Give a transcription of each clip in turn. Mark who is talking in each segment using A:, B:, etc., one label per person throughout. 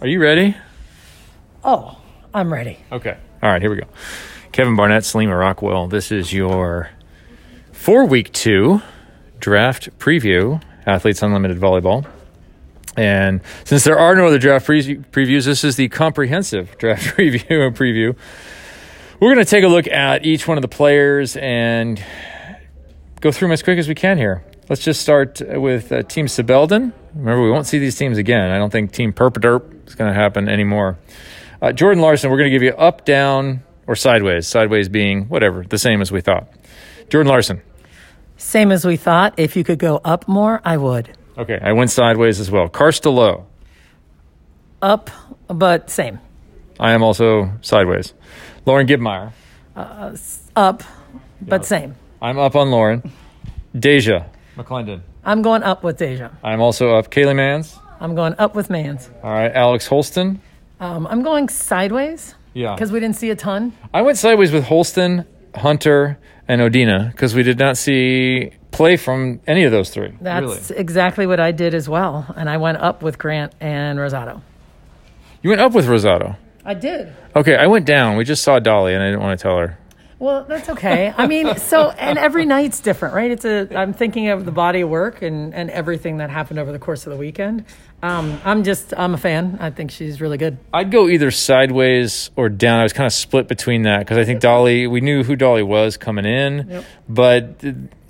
A: Are you ready?
B: Oh, I'm ready.
A: Okay. All right, here we go. Kevin Barnett, Salima Rockwell. This is your four week two draft preview, Athletes Unlimited Volleyball. And since there are no other draft pre- previews, this is the comprehensive draft preview and preview. We're going to take a look at each one of the players and go through them as quick as we can here. Let's just start with uh, Team Sibelden. Remember, we won't see these teams again. I don't think Team Perpaderp is going to happen anymore. Uh, Jordan Larson, we're going to give you up, down, or sideways. Sideways being whatever, the same as we thought. Jordan Larson.
B: Same as we thought. If you could go up more, I would.
A: Okay, I went sideways as well. Karsta Lowe.
B: Up, but same.
A: I am also sideways. Lauren Gibbemeyer.
B: Up, but same.
A: I'm up on Lauren. Deja McClendon.
B: I'm going up with Deja.
A: I'm also up. Kaylee Mans.
B: I'm going up with Mans.
A: All right, Alex Holston.
B: Um, I'm going sideways
A: Yeah.
B: because we didn't see a ton.
A: I went sideways with Holston, Hunter, and Odina because we did not see play from any of those three.
B: That's
A: really.
B: exactly what I did as well. And I went up with Grant and Rosado.
A: You went up with Rosado.
B: I did.
A: Okay, I went down. We just saw Dolly, and I didn't want to tell her.
B: Well, that's okay. I mean, so and every night's different, right? It's a. I'm thinking of the body of work and and everything that happened over the course of the weekend. Um, I'm just. I'm a fan. I think she's really good.
A: I'd go either sideways or down. I was kind of split between that because I think Dolly. We knew who Dolly was coming in,
B: Yep.
A: but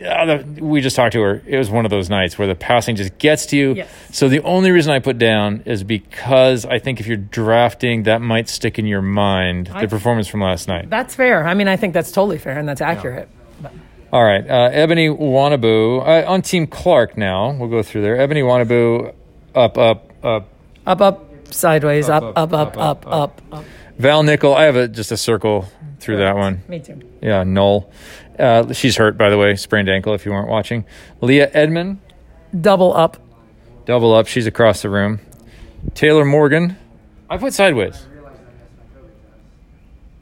A: uh, we just talked to her. It was one of those nights where the passing just gets to you.
B: Yes.
A: So the only reason I put down is because I think if you're drafting, that might stick in your mind
B: I-
A: the performance from last night.
B: That's fair. I mean, I think that's totally fair and that's accurate. But
A: All right, uh, Ebony Nwanebu uh, on Team Clark. Now we'll go through there. Ebony Nwanebu, up, up, up.
B: up, up, sideways, up,
A: Up,
B: up,
A: up,
B: up,
A: up. Val Nickel. I have a, just a circle through that one.
B: Me too.
A: Yeah, null. Uh, she's hurt, by the way, sprained ankle. If you weren't watching, Leah Edmond,
B: Double up.
A: double up. She's across the room. Taylor Morgan, I put sideways.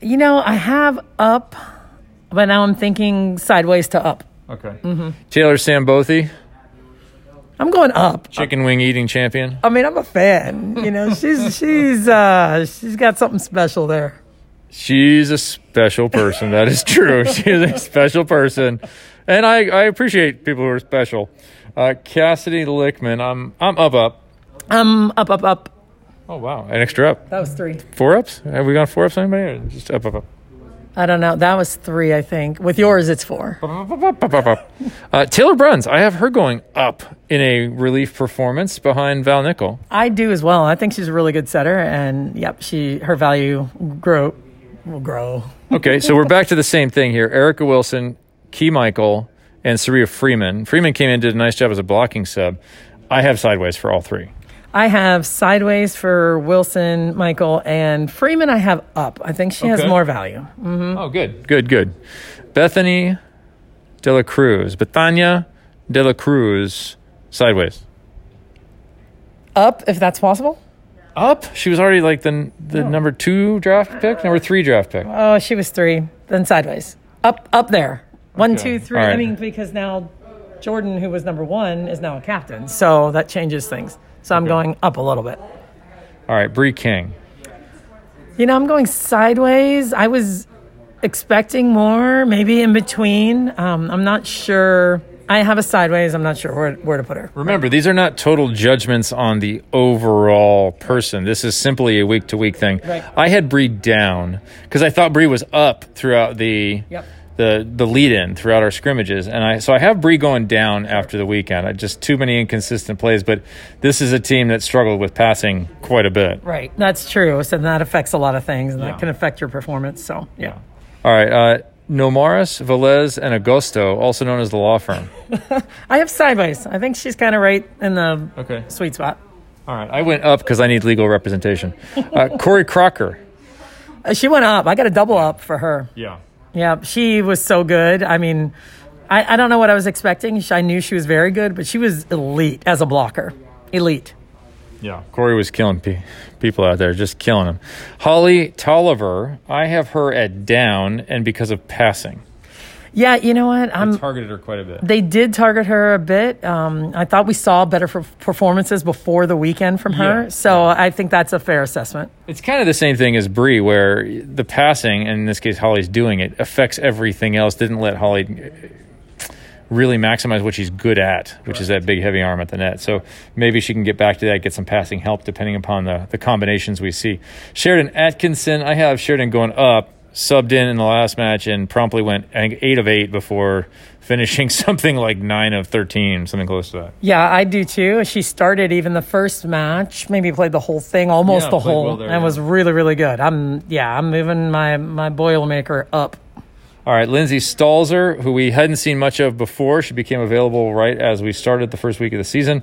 B: You know, I have up, but now I'm thinking sideways to up.
A: Okay. Taylor Sandbothe,
B: I'm going up.
A: chicken wing eating champion.
B: I mean, I'm a fan. You know, she's she's uh she's got something special there.
A: She's a special person. That is true. She is a special person, and I, I appreciate people who are special. Uh, Cassidy Lichtman, I'm I'm up up.
B: Um, up, up, up.
A: Oh wow, an extra up.
B: That was three.
A: Four ups? Have we gone four ups? Anybody? Or just up up up.
B: I don't know. That was three, I think. With yours, it's four.
A: Uh, Taylor Bruns, I have her going up in a relief performance behind Val Nickel.
B: I do as well. I think she's a really good setter, and yep, she her value grow will grow.
A: Okay, so we're back to the same thing here. Erica Wilson, Key Michael, and Saria Freeman. Freeman came in and did a nice job as a blocking sub. I have sideways for all three.
B: I have sideways for Wilson, Michael, and Freeman. I have up. I think she has
A: Okay.
B: more value. Mm-hmm.
A: Oh, good, good, good. Bethany De La Cruz, Bethania De La Cruz, sideways.
B: Up, if that's possible.
A: Up? She was already like the the number two draft pick, number three draft pick.
B: Oh, she was three. Then sideways. Up, up there. One,
A: Okay.
B: two, three.
A: All
B: I mean, because now Jordan, who was number one, is now a captain, so that changes things. So I'm going up a little bit.
A: All right, Bree King.
B: You know, I'm going sideways. I was expecting more, maybe in between. Um, I'm not sure. I have a sideways. I'm not sure where, where to put her.
A: Remember, these are not total judgments on the overall person. This is simply a week to week thing.
B: Right.
A: I had Bree down because I thought Bree was up throughout the
B: Yep.
A: The the lead in throughout our scrimmages, and I so I have Bree going down after the weekend. I just too many inconsistent plays, but this is a team that struggled with passing quite a bit.
B: Right. That's true. So that affects a lot of things, and
A: Yeah.
B: that can affect your performance. So, yeah.
A: All right, uh, Nomaris, Velez, and Agosto, also known as the law firm.
B: I have sideways. I think she's kind of right in the
A: Okay.
B: sweet spot.
A: All right, I went up because I need legal representation. Uh, Corey Crocker.
B: Uh, She went up. I got a double up for her.
A: Yeah.
B: Yeah, she was so good. I mean, I, I don't know what I was expecting. I knew she was very good, but she was elite as a blocker. Elite.
A: Yeah, Corey was killing pe- people out there, just killing them. Holly Tolliver, I have her at down, and because of passing.
B: Yeah, you know what? I'm.
A: Targeted her quite a bit.
B: They did target her a bit. Um, I thought we saw better f- performances before the weekend from her,
A: Yeah,
B: so I think that's a fair assessment.
A: It's kind of the same thing as Bree, where the passing, and in this case, Holly's doing it, affects everything else. Didn't let Holly uh, really maximize what she's good at, which is that big, heavy arm at the net. So maybe she can get back to that, get some passing help, depending upon the, the combinations we see. Sheridan Atkinson, I have Sheridan going up, subbed in in the last match, and promptly went, eight of eight before finishing something like nine of 13, something close to that.
B: Yeah, I do too. She started even the first match, maybe played the whole thing, almost
A: Yeah,
B: the whole,
A: well there,
B: and
A: yeah.
B: was really, really good. I'm, yeah, I'm moving my my Boilermaker up.
A: All right, Lindsay Stalzer, who we hadn't seen much of before, she became available right as we started the first week of the season.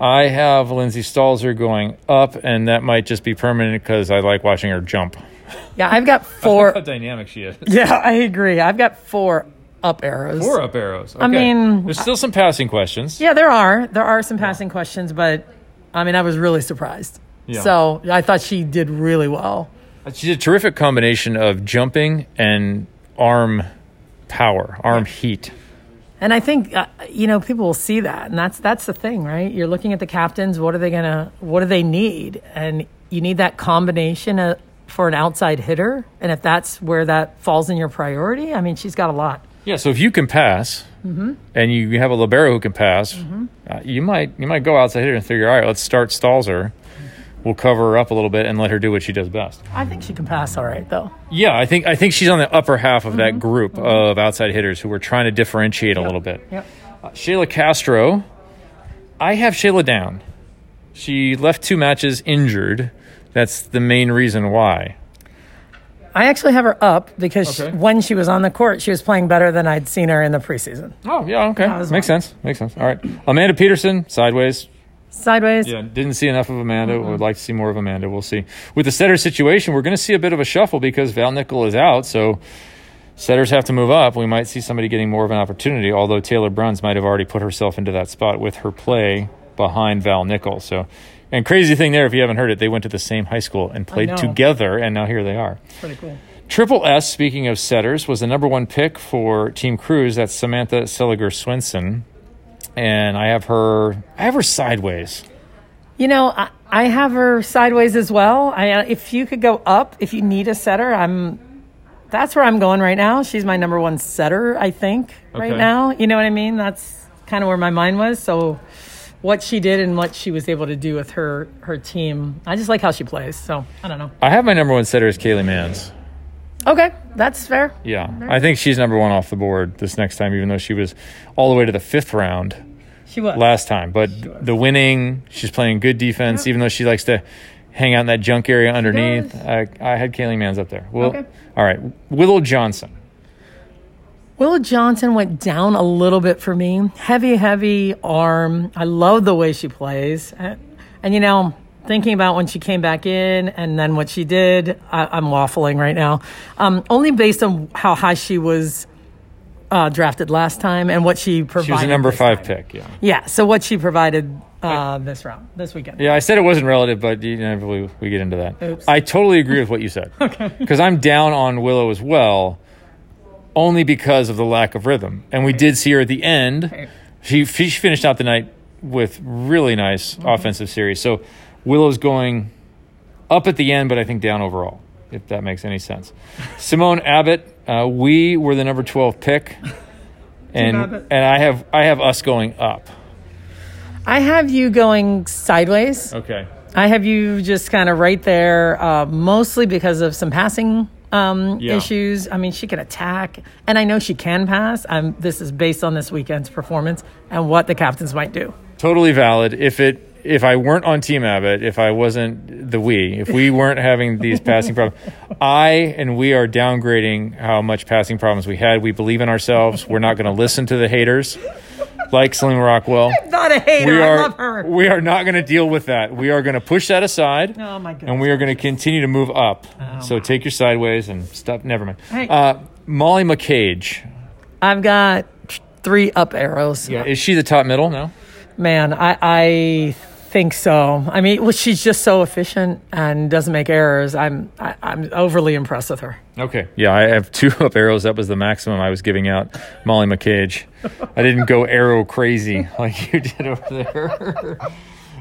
A: I have Lindsay Stalzer going up, and that might just be permanent because I like watching her jump.
B: Yeah, I've got
A: How
B: four.
A: dynamic she is.
B: yeah, I agree. I've got four up arrows.
A: Four up arrows.
B: I mean,
A: there's still some passing questions.
B: Yeah, there are. There are some passing questions, but I mean, I was really surprised.
A: Yeah.
B: So I thought she did really well.
A: She did a terrific combination of jumping and arm power, arm heat.
B: And I think uh, you know people will see that, and that's that's the thing, right? You're looking at the captains. What are they gonna? What do they need? And you need that combination of, for an outside hitter. And if that's where that falls in your priority, I mean, she's got a lot.
A: Yeah, so if you can pass,
B: Mm-hmm.
A: and you have a libero who can pass, uh, you might you might go outside hitter and figure, all right, let's start Stalzer. We'll cover her up a little bit and let her do what she does best.
B: I think she can pass all right, though.
A: Yeah, I think I think she's on the upper half of that group of outside hitters who are trying to differentiate a little bit.
B: Yep.
A: Uh, Sheilla Castro, I have Sheilla down. She left two matches injured. That's the main reason why.
B: I actually have her up because
A: Okay.
B: when she was on the court, she was playing better than I'd seen her in the preseason.
A: Oh yeah, okay, makes
B: one.
A: sense. Makes sense. All right, Amanda Peterson, sideways.
B: Sideways.
A: Yeah, didn't see enough of Amanda. Mm-hmm. Would like to see more of Amanda. We'll see. With the setter situation, we're going to see a bit of a shuffle because Val Nickel is out, so setters have to move up. We might see somebody getting more of an opportunity. Although Taylor Bruns might have already put herself into that spot with her play behind Val Nickel. So, and crazy thing there, if you haven't heard it, they went to the same high school and played together, and now here they are.
B: Pretty cool.
A: Triple S, speaking of setters, was the number one pick for Team Cruise. That's Samantha Seliger Swenson. And I have her I have her sideways.
B: You know, I, I have her sideways as well. I, uh, if you could go up, if you need a setter, I'm. That's where I'm going right now. She's my number one setter, I think, right
A: Okay.
B: now. You know what I mean? That's kind of where my mind was. So, what she did and what she was able to do with her her team, I just like how she plays. So, I don't know.
A: I have my number one setter as Kaylee Mans.
B: Okay, that's fair.
A: Yeah. I think she's number one off the board this next time, even though she was all the way to the fifth round
B: She was.
A: last time. But the winning, she's playing good defense, even though she likes to hang out in that junk area underneath. I, I had Kaylee Mans up there. Will,
B: Okay.
A: All right. Willow Johnson.
B: Willow Johnson went down a little bit for me. Heavy, heavy arm. I love the way she plays. And, and, you know, thinking about when she came back in and then what she did, I, I'm waffling right now. Um, only based on how high she was uh, drafted last time and what she provided.
A: She was a number five
B: time.
A: pick. Yeah.
B: Yeah, so what she provided uh, this round, this weekend.
A: Yeah, I said it wasn't relative, but you know, we, we get into that.
B: Oops.
A: I totally agree with what you said. okay. Because I'm down on Willow as well, only because of the lack of rhythm. And we did see her at the end. She, she finished out the night with really nice
B: Mm-hmm.
A: offensive series. So Willow's going up at the end, but I think down overall, if that makes any sense. Simone Abbott, uh, we were the number 12 pick. And, and I have I have us going up.
B: I have you going sideways.
A: Okay.
B: I have you just kind of right there, uh, mostly because of some passing um,
A: Yeah.
B: issues. I mean, she can attack, and I know she can pass. Um, this is based on this weekend's performance and what the captains might do.
A: totally valid. If it if I weren't on Team Abbott, if I wasn't the we, if we weren't having these passing problems, I and we are downgrading how much passing problems we had. We believe in ourselves. We're not going to listen to the haters like Salima Rockwell.
B: Not a hater.
A: We
B: I
A: are
B: love her.
A: we are not going to deal with that. We are going to push that aside.
B: Oh my goodness.
A: And we are going to continue to move up. so take your sideways and stuff. Never mind. Uh, Molly McCage.
B: I've got three up arrows.
A: Yeah, is she the top middle now?
B: Man, I, I think so. I mean, well, she's just so efficient and doesn't make errors. I'm I, I'm overly impressed with her.
A: Okay. Yeah, I have two up arrows. That was the maximum I was giving out. Molly McCage. I didn't go arrow crazy like you did over there.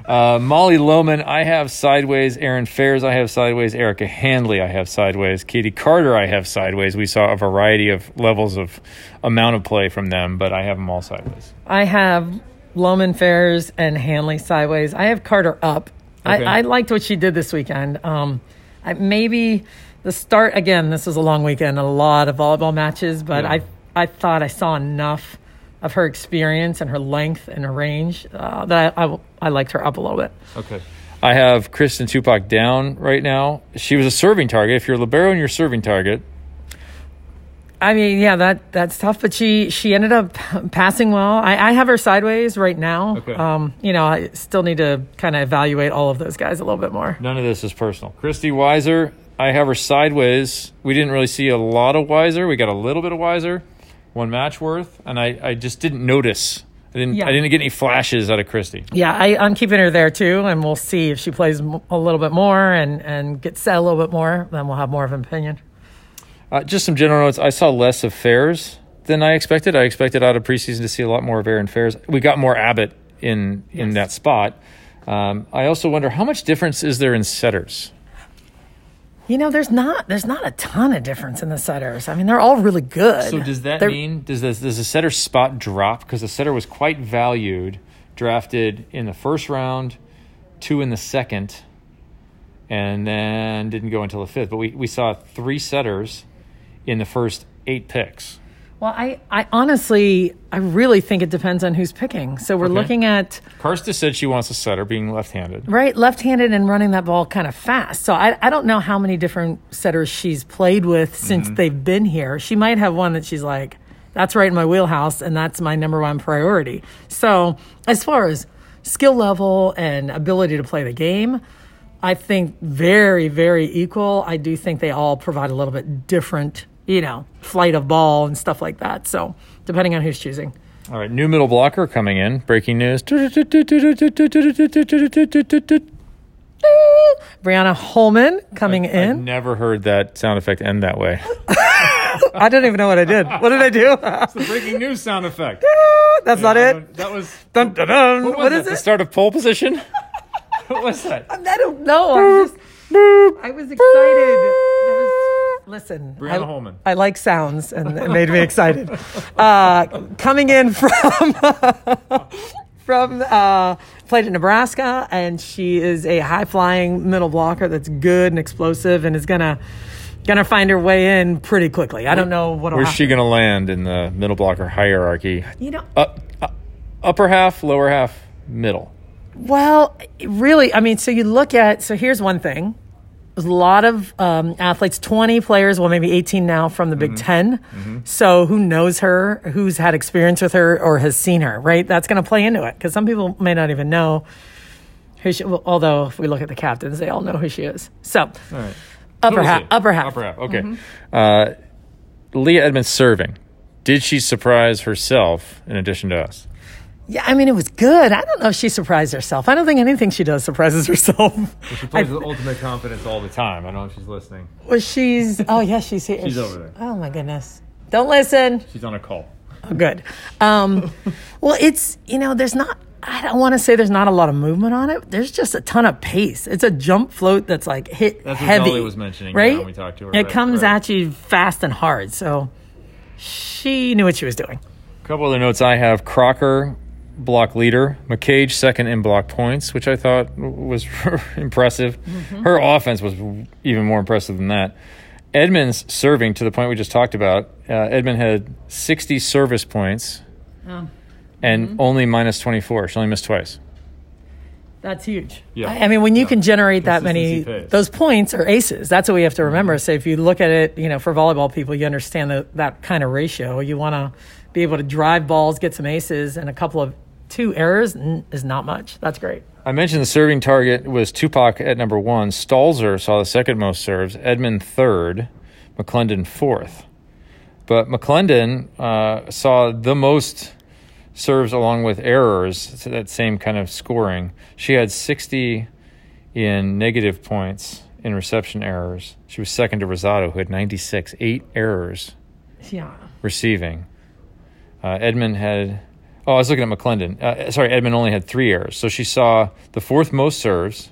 A: Uh, Molly Lohman, I have sideways. Aaron Fairs, I have sideways. Erica Handley, I have sideways. Katie Carter, I have sideways. We saw a variety of levels of amount of play from them, but I have them all sideways.
B: I have Lohman Fairs and Hanley sideways. I have Carter up.
A: Okay.
B: I, I liked what she did this weekend. Um, I, maybe the start again. This was a long weekend, a lot of volleyball matches, but
A: Yeah.
B: I I thought I saw enough of her experience and her length and her range uh, that I, I I liked her up a little bit.
A: Okay. I have Kristen Tupac down right now. She was a serving target. If you're a libero and you're a serving target,
B: I mean, yeah, that that's tough, but she she ended up passing well. I, I have her sideways right now.
A: Okay.
B: Um, you know, I still need to kind of evaluate all of those guys a little bit more.
A: none of this is personal. Christy Weiser, I have her sideways. We didn't really see a lot of Weiser. We got a little bit of Weiser, one match worth, and I, I just didn't notice. I didn't
B: Yeah.
A: I didn't get any flashes out of Christy.
B: Yeah, I, I'm keeping her there too, and we'll see if she plays a little bit more and and gets set a little bit more. Then we'll have more of an opinion.
A: Uh, just some general notes. I saw less of Fairs than I expected. I expected out of preseason to see a lot more of Aaron Fairs. We got more Abbott in in
B: Yes.
A: that spot. Um, I also wonder how much difference is there in setters.
B: You know, there's not there's not a ton of difference in the setters. I mean, they're all really good.
A: So does that
B: They're-
A: mean does the, does the setter spot drop because the setter was quite valued, drafted in the first round, two in the second, and then didn't go until the fifth. But we, we saw three setters in the first eight picks.
B: Well, I, I honestly, I really think it depends on who's picking. So we're
A: Okay.
B: looking at
A: Karsta said she wants a setter, being left-handed.
B: right left-handed and running that ball kind of fast. So I, I don't know how many different setters she's played with since mm-hmm. they've been here. She might have one that she's like, that's right in my wheelhouse, and that's my number one priority. So as far as skill level and ability to play the game, I think very, very equal. I do think they all provide a little bit different, you know, flight of ball and stuff like that. So depending on who's choosing.
A: All right, new middle blocker coming in. Breaking news.
B: Brianna Holman coming
A: I've
B: in.
A: never heard that sound effect end that way.
B: I don't even know what I did. What did I do?
A: It's the breaking news sound effect.
B: That's not it.
A: That was.
B: Dun, dun, dun.
A: What, was
B: what
A: that?
B: is
A: The start of pole position. what was that?
B: I don't know. I'm just, I was excited. Listen,
A: Brianna
B: I,
A: Holman.
B: I like sounds, and it made me excited. Uh, coming in from from uh, played in Nebraska, and she is a high flying middle blocker that's good and explosive, and is gonna gonna find her way in pretty quickly. I don't know what.
A: Where's she going to land in the middle blocker hierarchy?
B: You know,
A: Up, uh, upper half, lower half, middle.
B: Well, really, I mean, so you look at, so here's one thing. A lot of um, athletes, 20 players, well, maybe 18 now from the Big 10 So who knows her, who's had experience with her, or has seen her, right? That's going to play into it because some people may not even know who she, well, although if we look at the captains, they all know who she is. So,
A: All right.
B: upper half, upper half.
A: Upper half. Okay. Uh, Leah Edmond's serving. Did she surprise herself in addition to us?
B: Yeah, I mean, it was good. I don't know if she surprised herself. I don't think anything she does surprises herself.
A: She plays with ultimate confidence all the time. I don't know if she's listening.
B: Well, she's, oh, yeah, she's here.
A: She's over there.
B: Oh, my goodness. Don't listen.
A: She's on a call.
B: Oh, good. Um, well, it's, you know, there's not, I don't want to say there's not a lot of movement on it. There's just a ton of pace. It's a jump float that's like hit
A: That's what
B: heavy.
A: Dolly was mentioning,
B: right?
A: when we talked to her,
B: It
A: right,
B: comes
A: right.
B: at you fast and hard. So she knew what she was doing.
A: A couple other notes I have Crocker, block leader, McCage, second in block points, which I thought was impressive. Mm-hmm. Her offense was even more impressive than that. Edmond's serving to the point we just talked about. Uh, Edmond had 60 service points oh. and mm-hmm. only minus 24. She only missed twice.
B: That's huge.
A: Yeah.
B: I, I mean, when you
A: Yeah.
B: can generate that many,
A: Consistency
B: those points are aces. That's what we have to remember. So if you look at it, you know, for volleyball people, you understand that that kind of ratio. You want to be able to drive balls, get some aces, and a couple of two errors is not much. That's great.
A: I mentioned the serving target was Tupac at number one. Stalzer saw the second most serves, Edmond third, McClendon fourth. But McClendon uh, saw the most serves along with errors, so that same kind of scoring. She had 60 in negative points in reception errors. She was second to Rosado, who had 96, eight errors
B: Yeah.
A: receiving. Uh, Edmond had, oh, I was looking at McClendon. Uh, sorry, Edmond only had three errors. So she saw the fourth most serves,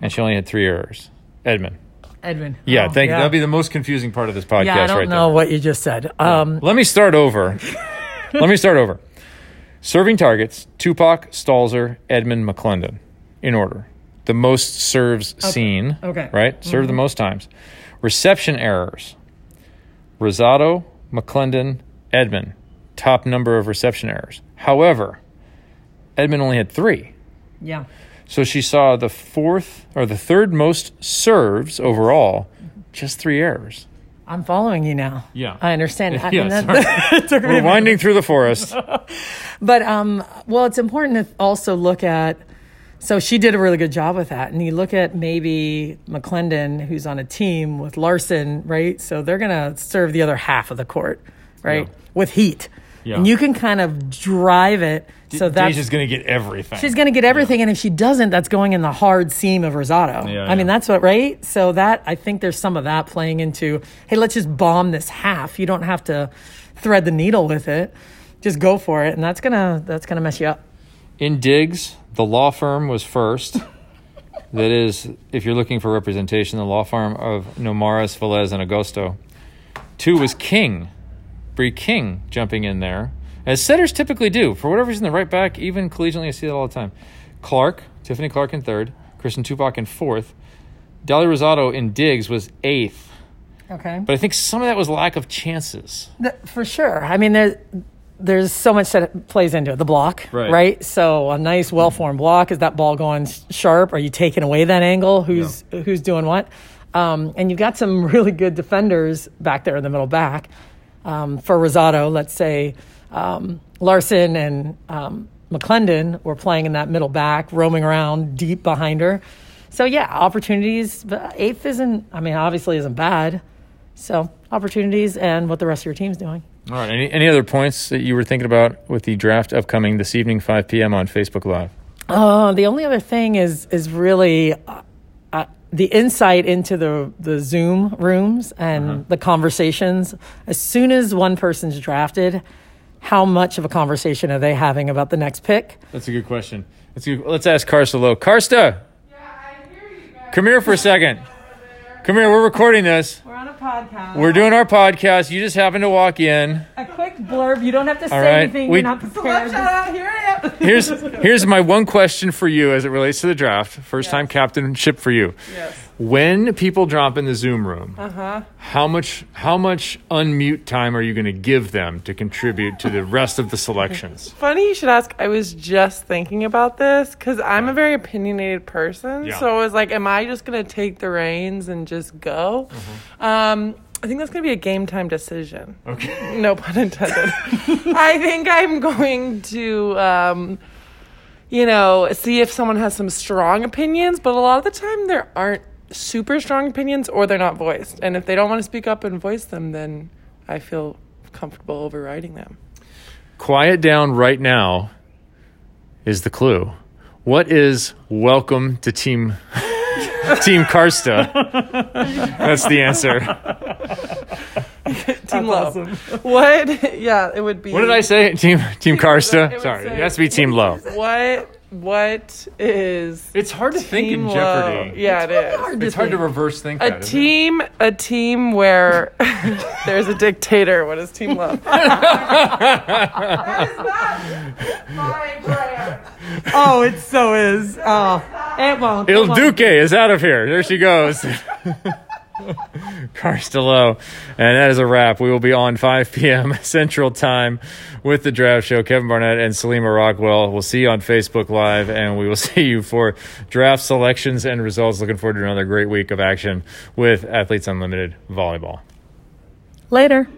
A: and she only had three errors. Edmond.
B: Edwin.
A: Yeah,
B: Oh,
A: thank you. That'll be the most confusing part of this podcast
B: Yeah, I don't
A: right
B: know
A: there.
B: what you just said. Um,
A: Let me start over. Let me start over. Serving targets: Tupac, Stalzer, Edmond, McClendon, in order. The most serves seen.
B: Okay. Mm-hmm.
A: Right. Served the most times. Reception errors: Rosado, McClendon, Edmond. Top number of reception errors. However, Edmond only had three.
B: yeah.
A: So she saw the fourth or the third most serves overall, just three errors.
B: I'm following you now.
A: Yeah.
B: I understand. I
A: Yeah,
B: mean, that- it took me a
A: We're
B: minute.
A: winding through the forest.
B: But um, well, it's important to also look at. So she did a really good job with that, and you look at maybe McClendon, who's on a team with Larson, right? So they're gonna serve the other half of the court, right,
A: Yeah.
B: with heat,
A: Yeah.
B: and you can kind of drive it. So that's
A: Deja's going to get everything.
B: she's gonna get everything, and if she doesn't, that's going in the hard seam of Rosado.
A: Yeah,
B: I mean, that's what right. So that I think there's some of that playing into. Hey, let's just bomb this half. You don't have to thread the needle with it. Just go for it, and that's gonna that's gonna mess you up.
A: In Diggs, the law firm was first. that is, if you're looking for representation, the law firm of Nomaris, Velez, and Agosto. Two was King, Bree King jumping in there, as setters typically do. For whatever reason, the right back, even collegiately, I see that all the time. Clark, Tiffany Clark in third, Kristen Tupac in fourth. Dali Rosado in Diggs was eighth.
B: Okay.
A: But I think some of that was lack of chances.
B: Th- For sure. I mean, there, there's so much that plays into it. The block,
A: Right.
B: So a nice, well-formed block. Is that ball going sharp? Are you taking away that angle? Who's who's doing what? Um, and you've got some really good defenders back there in the middle back. Um, for Rosado, let's say um, Larson and um, McClendon were playing in that middle back, roaming around deep behind her. So yeah, opportunities. But eighth isn't. I mean, obviously isn't bad. So opportunities and what the rest of your team's doing.
A: All right. Any, any other points that you were thinking about with the draft upcoming this evening, 5 p.m. on Facebook Live?
B: Uh, the only other thing is is really uh, the insight into the the Zoom rooms and uh-huh. the conversations. As soon as one person's drafted, how much of a conversation are they having about the next pick?
A: That's a good question. That's a good, let's ask Karsta Lowe. Karsta, come here for a second. Come here. We're recording this.
B: We're on a podcast.
A: We're doing our podcast. You just happened to walk in.
B: a quick blurb. You don't have to say
A: right.
B: anything.
A: We-
B: You're not prepared.
C: Here I am.
A: Here's here's my one question for you as it relates to the draft. First time captainship for you.
C: Yes.
A: When people drop in the Zoom room, uh-huh. how much how much unmute time are you going to give them to contribute to the rest of the selections?
C: Funny you should ask. I was just thinking about this because I'm a very opinionated person.
A: Yeah.
C: So I was like, am I just going to take the reins and just go?
A: Mm-hmm.
C: Um, I think that's going to be a game time decision.
A: Okay.
C: No pun intended. I think I'm going to, um, you know, see if someone has some strong opinions, but a lot of the time there aren't super strong opinions or they're not voiced. And if they don't want to speak up and voice them, then I feel comfortable overriding them.
A: Quiet down right now is the clue. What is welcome to team Team Karsta? That's the answer.
C: Team love. What? Yeah, it would be.
A: What did I say? Team Team Karsta. Sorry,
C: say-
A: it has to be Team Lowe.
C: What? What is?
A: It's hard to think in Jeopardy.
C: Low? Yeah, it is.
A: It's hard to reverse think.
C: A
A: isn't
C: team, a team where there's a dictator. What is team love?
B: oh, it so is. Oh, it won't.
A: Il Duque is out of here. There she goes. Carstello. And that is a wrap. We will be on 5 p.m. Central Time with the draft show. Kevin Barnett and Salima Rockwell. We'll see you on Facebook Live, and we will see you for draft selections and results. Looking forward to another great week of action with Athletes Unlimited Volleyball.
B: Later.